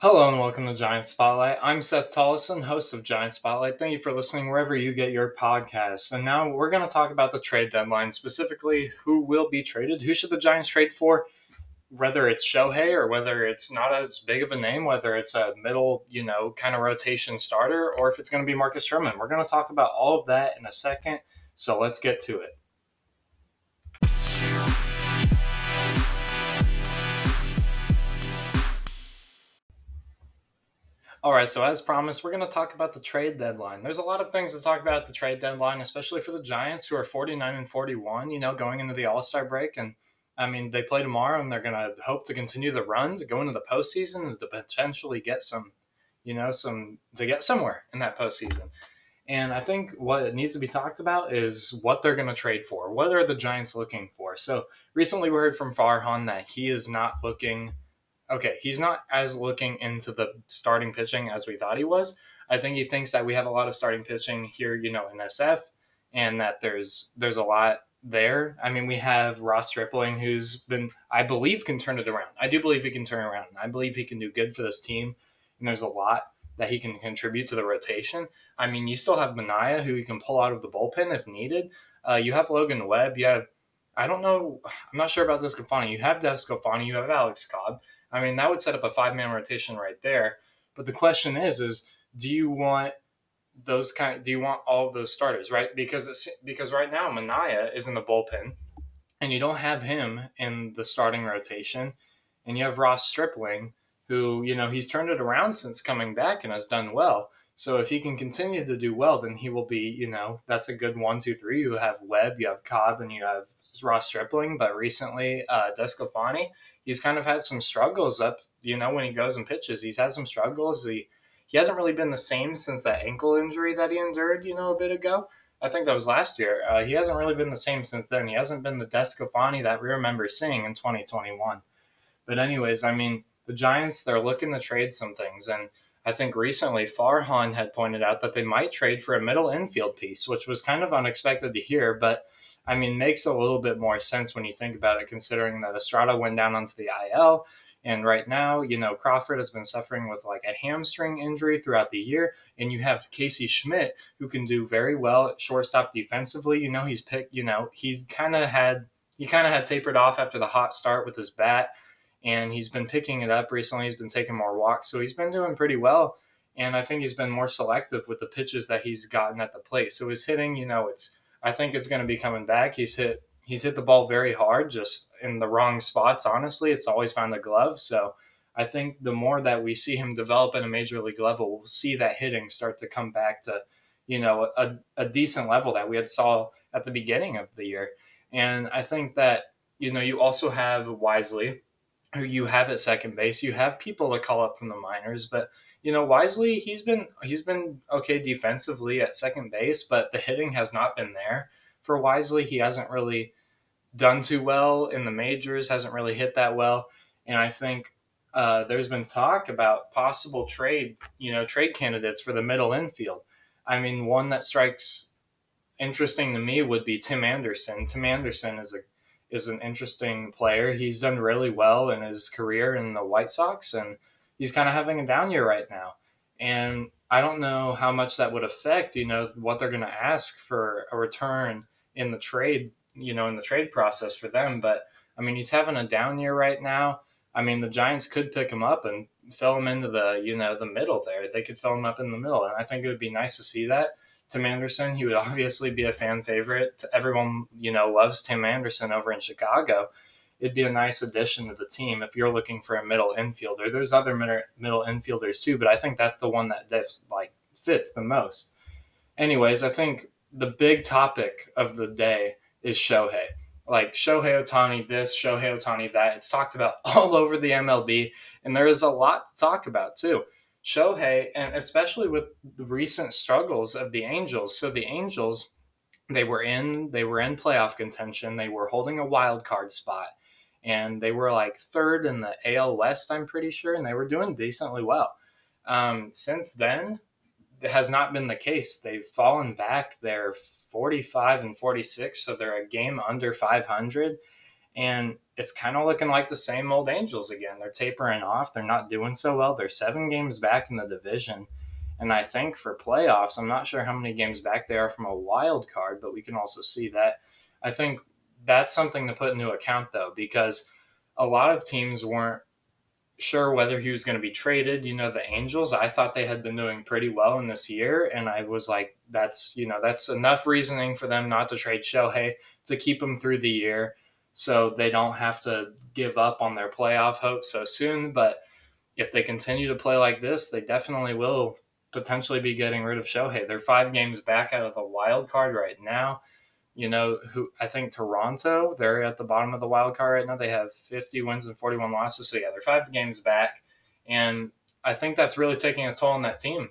Hello and welcome to Giant Spotlight. I'm Seth Tollison, host of Giant Spotlight. Thank you for listening wherever you get your podcasts. And now we're going to talk about the trade deadline, specifically who will be traded, who should the Giants trade for, whether it's Shohei or whether it's not as big of a name, whether it's a middle, you know, kind of rotation starter, or if it's going to be Marcus Stroman. We're going to talk about all of that in a second. So let's get to it. All right, so as promised, we're going to talk about the trade deadline. There's a lot of things to talk about at the trade deadline, especially for the Giants, who are 49 and 41, you know, going into the All Star break. And I mean, they play tomorrow and they're going to hope to continue the run to go into the postseason and to potentially get some, you know, some, to get somewhere in that postseason. And I think what needs to be talked about is what they're going to trade for. What are the Giants looking for? So recently we heard from Farhan that he is not looking okay, he's not as looking into the starting pitching as we thought he was. I think he thinks that we have a lot of starting pitching here, you know, in SF, and that there's there's a lot there. I mean, we have Ross Stripling, who's been, I believe, can turn it around. I do believe he can turn around. I believe he can do good for this team, and there's a lot that he can contribute to the rotation. I mean, you still have Manaea, who you can pull out of the bullpen if needed. Uh, you have Logan Webb. You have, I don't know, I'm not sure about DeSclafani. You have DeSclafani. You have Alex Cobb. I mean, that would set up a five man rotation right there. But the question is, is do you want those kind? Do you want all those starters, right? Because it's because right now Manaea is in the bullpen, and you don't have him in the starting rotation, and you have Ross Stripling, who you know he's turned it around since coming back and has done well. So if he can continue to do well, then he will be, you know, that's a good one, two, three. You have Webb, you have Cobb, and you have Ross Stripling. But recently, uh, he's kind of had some struggles up. You know, when he goes and pitches, he's had some struggles. He he hasn't really been the same since that ankle injury that he endured. You know, a bit ago. I think that was last year. Uh, he hasn't really been the same since then. He hasn't been the DeSclafani that we remember seeing in 2021. But anyways, I mean, the Giants they're looking to trade some things, and I think recently Farhan had pointed out that they might trade for a middle infield piece, which was kind of unexpected to hear, but I mean, makes a little bit more sense when you think about it, considering that Estrada went down onto the IL. And right now, you know, Crawford has been suffering with like a hamstring injury throughout the year. And you have Casey Schmitt, who can do very well at shortstop defensively. You know, he's picked, you know, he's kind of had, he kind of had tapered off after the hot start with his bat. And he's been picking it up recently. He's been taking more walks. So he's been doing pretty well. And I think he's been more selective with the pitches that he's gotten at the plate. So his hitting, you know, it's, I think it's going to be coming back. He's hit he's hit the ball very hard, just in the wrong spots. Honestly, it's always found the glove. So I think the more that we see him develop at a major league level, we'll see that hitting start to come back to you know a, a decent level that we had saw at the beginning of the year. And I think that you know you also have Wisely, who you have at second base. You have people to call up from the minors, but you know, Wisely, he's been he's been okay defensively at second base, but the hitting has not been there for Wisely. He hasn't really done too well in the majors, hasn't really hit that well, and I think uh, there's been talk about possible trade, you know, trade candidates for the middle infield. I mean, one that strikes interesting to me would be Tim Anderson. Tim Anderson is a is an interesting player. He's done really well in his career in the White Sox and he's kind of having a down year right now. And I don't know how much that would affect, you know, what they're going to ask for a return in the trade, you know, in the trade process for them. But I mean, he's having a down year right now. I mean, the Giants could pick him up and fill him into the, you know, the middle there. They could fill him up in the middle. And I think it would be nice to see that. Tim Anderson, he would obviously be a fan favorite. Everyone, you know, loves Tim Anderson over in Chicago it'd be a nice addition to the team if you're looking for a middle infielder. There's other middle infielders too, but I think that's the one that like fits the most. Anyways, I think the big topic of the day is Shohei. Like Shohei Ohtani this, Shohei Ohtani that. It's talked about all over the MLB, and there is a lot to talk about too. Shohei, and especially with the recent struggles of the Angels. So the Angels, they were in they were in playoff contention. They were holding a wild card spot and they were like third in the AL West, I'm pretty sure, and they were doing decently well. Um, since then, it has not been the case. They've fallen back. They're 45 and 46, so they're a game under 500. And it's kind of looking like the same old Angels again. They're tapering off. They're not doing so well. They're seven games back in the division. And I think for playoffs, I'm not sure how many games back they are from a wild card, but we can also see that. I think that's something to put into account, though, because a lot of teams weren't sure whether he was going to be traded. You know, the Angels, I thought they had been doing pretty well in this year. And I was like, that's, you know, that's enough reasoning for them not to trade Shohei to keep him through the year so they don't have to give up on their playoff hopes so soon. But if they continue to play like this, they definitely will potentially be getting rid of Shohei. They're five games back out of the wild card right now. You know, who I think Toronto, they're at the bottom of the wild card right now. They have 50 wins and 41 losses. So, yeah, they're five games back. And I think that's really taking a toll on that team.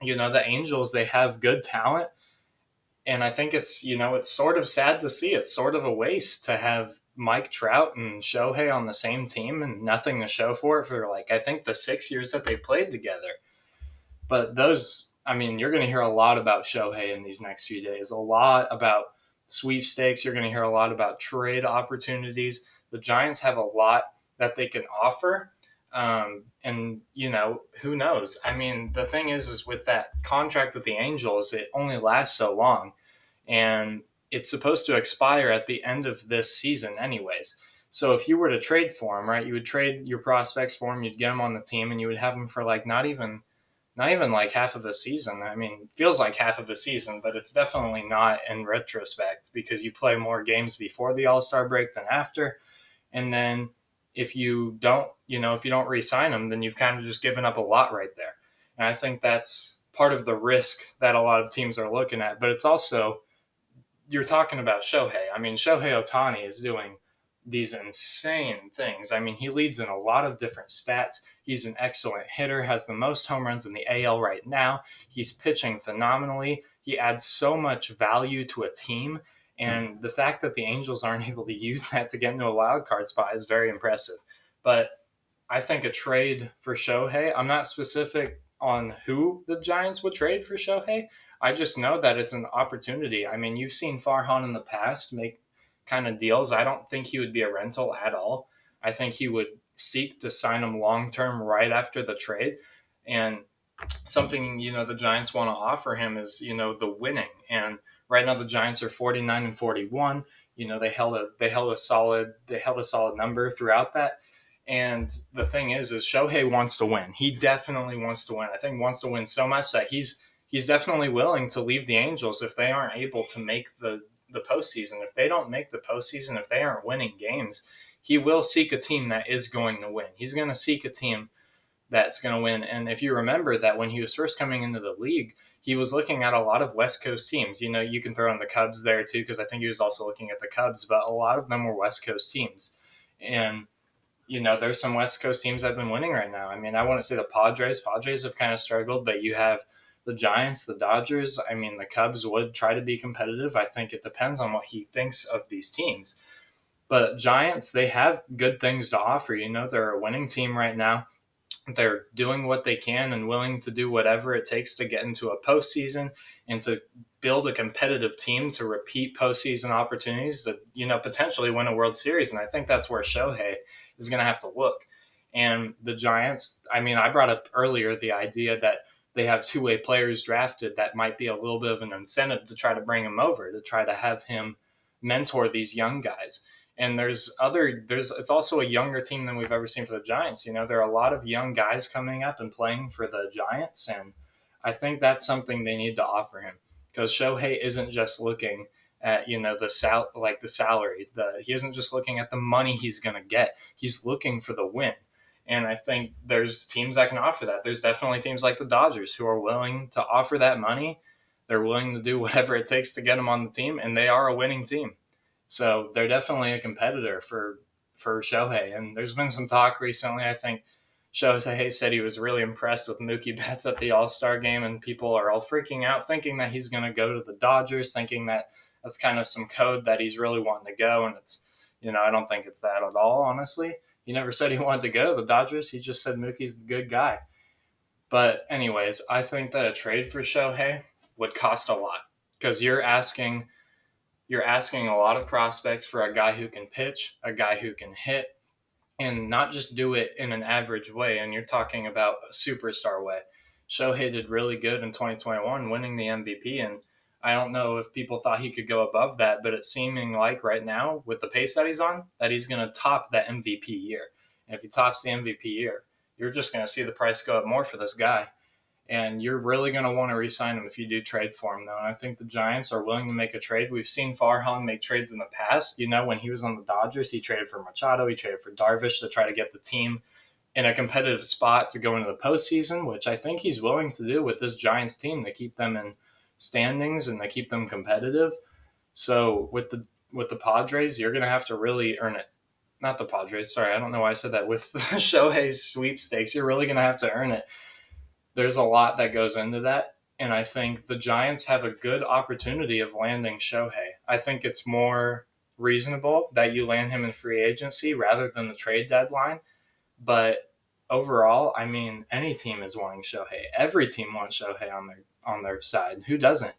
You know, the Angels, they have good talent. And I think it's, you know, it's sort of sad to see. It's sort of a waste to have Mike Trout and Shohei on the same team and nothing to show for it for like, I think the six years that they've played together. But those, I mean, you're going to hear a lot about Shohei in these next few days, a lot about sweepstakes. You're going to hear a lot about trade opportunities. The Giants have a lot that they can offer. Um, and you know who knows i mean the thing is is with that contract with the angels it only lasts so long and it's supposed to expire at the end of this season anyways so if you were to trade for him right you would trade your prospects for him you'd get him on the team and you would have him for like not even not even like half of a season. I mean, feels like half of a season, but it's definitely not in retrospect because you play more games before the All Star break than after. And then if you don't, you know, if you don't re-sign them, then you've kind of just given up a lot right there. And I think that's part of the risk that a lot of teams are looking at. But it's also you're talking about Shohei. I mean, Shohei Ohtani is doing these insane things. I mean, he leads in a lot of different stats. He's an excellent hitter, has the most home runs in the AL right now. He's pitching phenomenally. He adds so much value to a team. And the fact that the Angels aren't able to use that to get into a wild card spot is very impressive. But I think a trade for Shohei, I'm not specific on who the Giants would trade for Shohei. I just know that it's an opportunity. I mean, you've seen Farhan in the past make kind of deals. I don't think he would be a rental at all. I think he would seek to sign him long term right after the trade. And something, you know, the Giants want to offer him is, you know, the winning. And right now the Giants are 49 and 41. You know, they held a they held a solid they held a solid number throughout that. And the thing is, is Shohei wants to win. He definitely wants to win. I think wants to win so much that he's he's definitely willing to leave the Angels if they aren't able to make the the postseason. If they don't make the postseason, if they aren't winning games, he will seek a team that is going to win. He's going to seek a team that's going to win. And if you remember that when he was first coming into the league, he was looking at a lot of West Coast teams. You know, you can throw in the Cubs there too, because I think he was also looking at the Cubs, but a lot of them were West Coast teams. And, you know, there's some West Coast teams that have been winning right now. I mean, I want to say the Padres. Padres have kind of struggled, but you have the Giants, the Dodgers. I mean, the Cubs would try to be competitive. I think it depends on what he thinks of these teams. But Giants, they have good things to offer. You know, they're a winning team right now. They're doing what they can and willing to do whatever it takes to get into a postseason and to build a competitive team to repeat postseason opportunities that, you know, potentially win a World Series. And I think that's where Shohei is going to have to look. And the Giants, I mean, I brought up earlier the idea that they have two way players drafted that might be a little bit of an incentive to try to bring him over, to try to have him mentor these young guys and there's other there's it's also a younger team than we've ever seen for the Giants. You know, there are a lot of young guys coming up and playing for the Giants, and I think that's something they need to offer him because Shohei isn't just looking at you know the sal like the salary. The he isn't just looking at the money he's going to get. He's looking for the win. And I think there's teams that can offer that. There's definitely teams like the Dodgers who are willing to offer that money. They're willing to do whatever it takes to get him on the team, and they are a winning team. So they're definitely a competitor for for Shohei. And there's been some talk recently. I think Shohei said he was really impressed with Mookie Betts at the All Star game, and people are all freaking out, thinking that he's going to go to the Dodgers, thinking that that's kind of some code that he's really wanting to go. And it's, you know, I don't think it's that at all, honestly. He never said he wanted to go to the Dodgers. He just said Mookie's the good guy. But, anyways, I think that a trade for Shohei would cost a lot because you're asking you're asking a lot of prospects for a guy who can pitch, a guy who can hit, and not just do it in an average way. And you're talking about a superstar way. Shohei did really good in 2021, winning the MVP. And I don't know if people thought he could go above that, but it's seeming like right now, with the pace that he's on, that he's going to top that MVP year. And if he tops the MVP year, you're just going to see the price go up more for this guy. And you're really going to want to re-sign him if you do trade for him though. And i think the giants are willing to make a trade. We've seen farhan make trades in the past. You know when he was on the dodgers he traded for machado he traded for darvish to try to get the team in a competitive spot to go into the postseason which i think he's willing to do with this giants team to keep them in standings and they keep them competitive so with the with the padres you're going to have to really earn it not the padres sorry i don't know why i said that with the shohei's sweepstakes you're really going to have to earn it there's a lot that goes into that. And I think the Giants have a good opportunity of landing Shohei. I think it's more reasonable that you land him in free agency rather than the trade deadline. But overall, I mean, any team is wanting Shohei. Every team wants Shohei on their on their side. Who doesn't?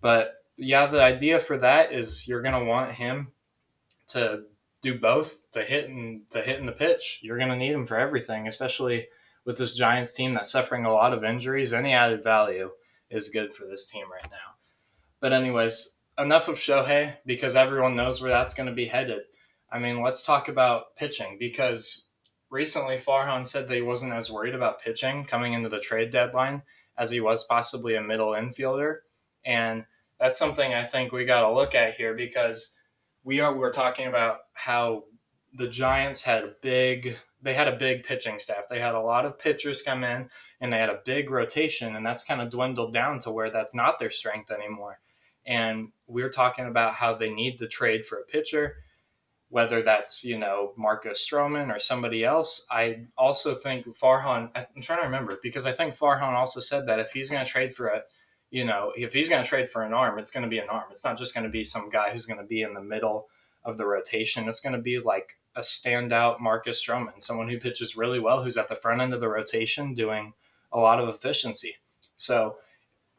But yeah, the idea for that is you're gonna want him to do both, to hit and to hit in the pitch. You're gonna need him for everything, especially with this Giants team that's suffering a lot of injuries, any added value is good for this team right now. But, anyways, enough of Shohei because everyone knows where that's going to be headed. I mean, let's talk about pitching because recently Farhan said that he wasn't as worried about pitching coming into the trade deadline as he was possibly a middle infielder. And that's something I think we got to look at here because we are we're talking about how the Giants had a big they had a big pitching staff. They had a lot of pitchers come in and they had a big rotation, and that's kind of dwindled down to where that's not their strength anymore. And we're talking about how they need to trade for a pitcher, whether that's, you know, Marcus Stroman or somebody else. I also think Farhan, I'm trying to remember because I think Farhan also said that if he's going to trade for a, you know, if he's going to trade for an arm, it's going to be an arm. It's not just going to be some guy who's going to be in the middle of the rotation. It's going to be like a standout Marcus Stroman, someone who pitches really well, who's at the front end of the rotation doing a lot of efficiency. So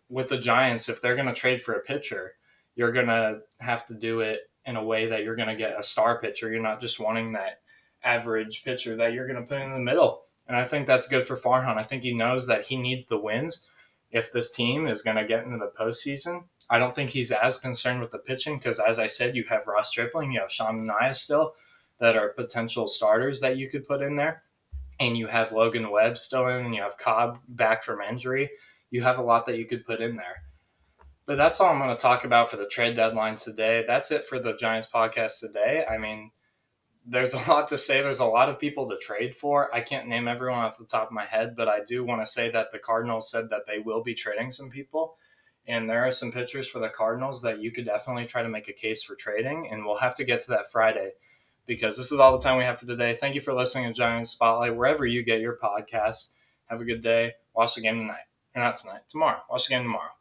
with the Giants, if they're going to trade for a pitcher, you're going to have to do it in a way that you're going to get a star pitcher. You're not just wanting that average pitcher that you're going to put in the middle. And I think that's good for Farhan. I think he knows that he needs the wins if this team is going to get into the postseason. I don't think he's as concerned with the pitching because, as I said, you have Ross Stripling, you have Sean Manaea still that are potential starters that you could put in there. And you have Logan Webb still in, and you have Cobb back from injury. You have a lot that you could put in there. But that's all I'm going to talk about for the trade deadline today. That's it for the Giants podcast today. I mean, there's a lot to say. There's a lot of people to trade for. I can't name everyone off the top of my head, but I do want to say that the Cardinals said that they will be trading some people. And there are some pitchers for the Cardinals that you could definitely try to make a case for trading. And we'll have to get to that Friday because this is all the time we have for today. Thank you for listening to Giants Spotlight, wherever you get your podcasts. Have a good day. Watch the game tonight. Or not tonight, tomorrow. Watch the game tomorrow.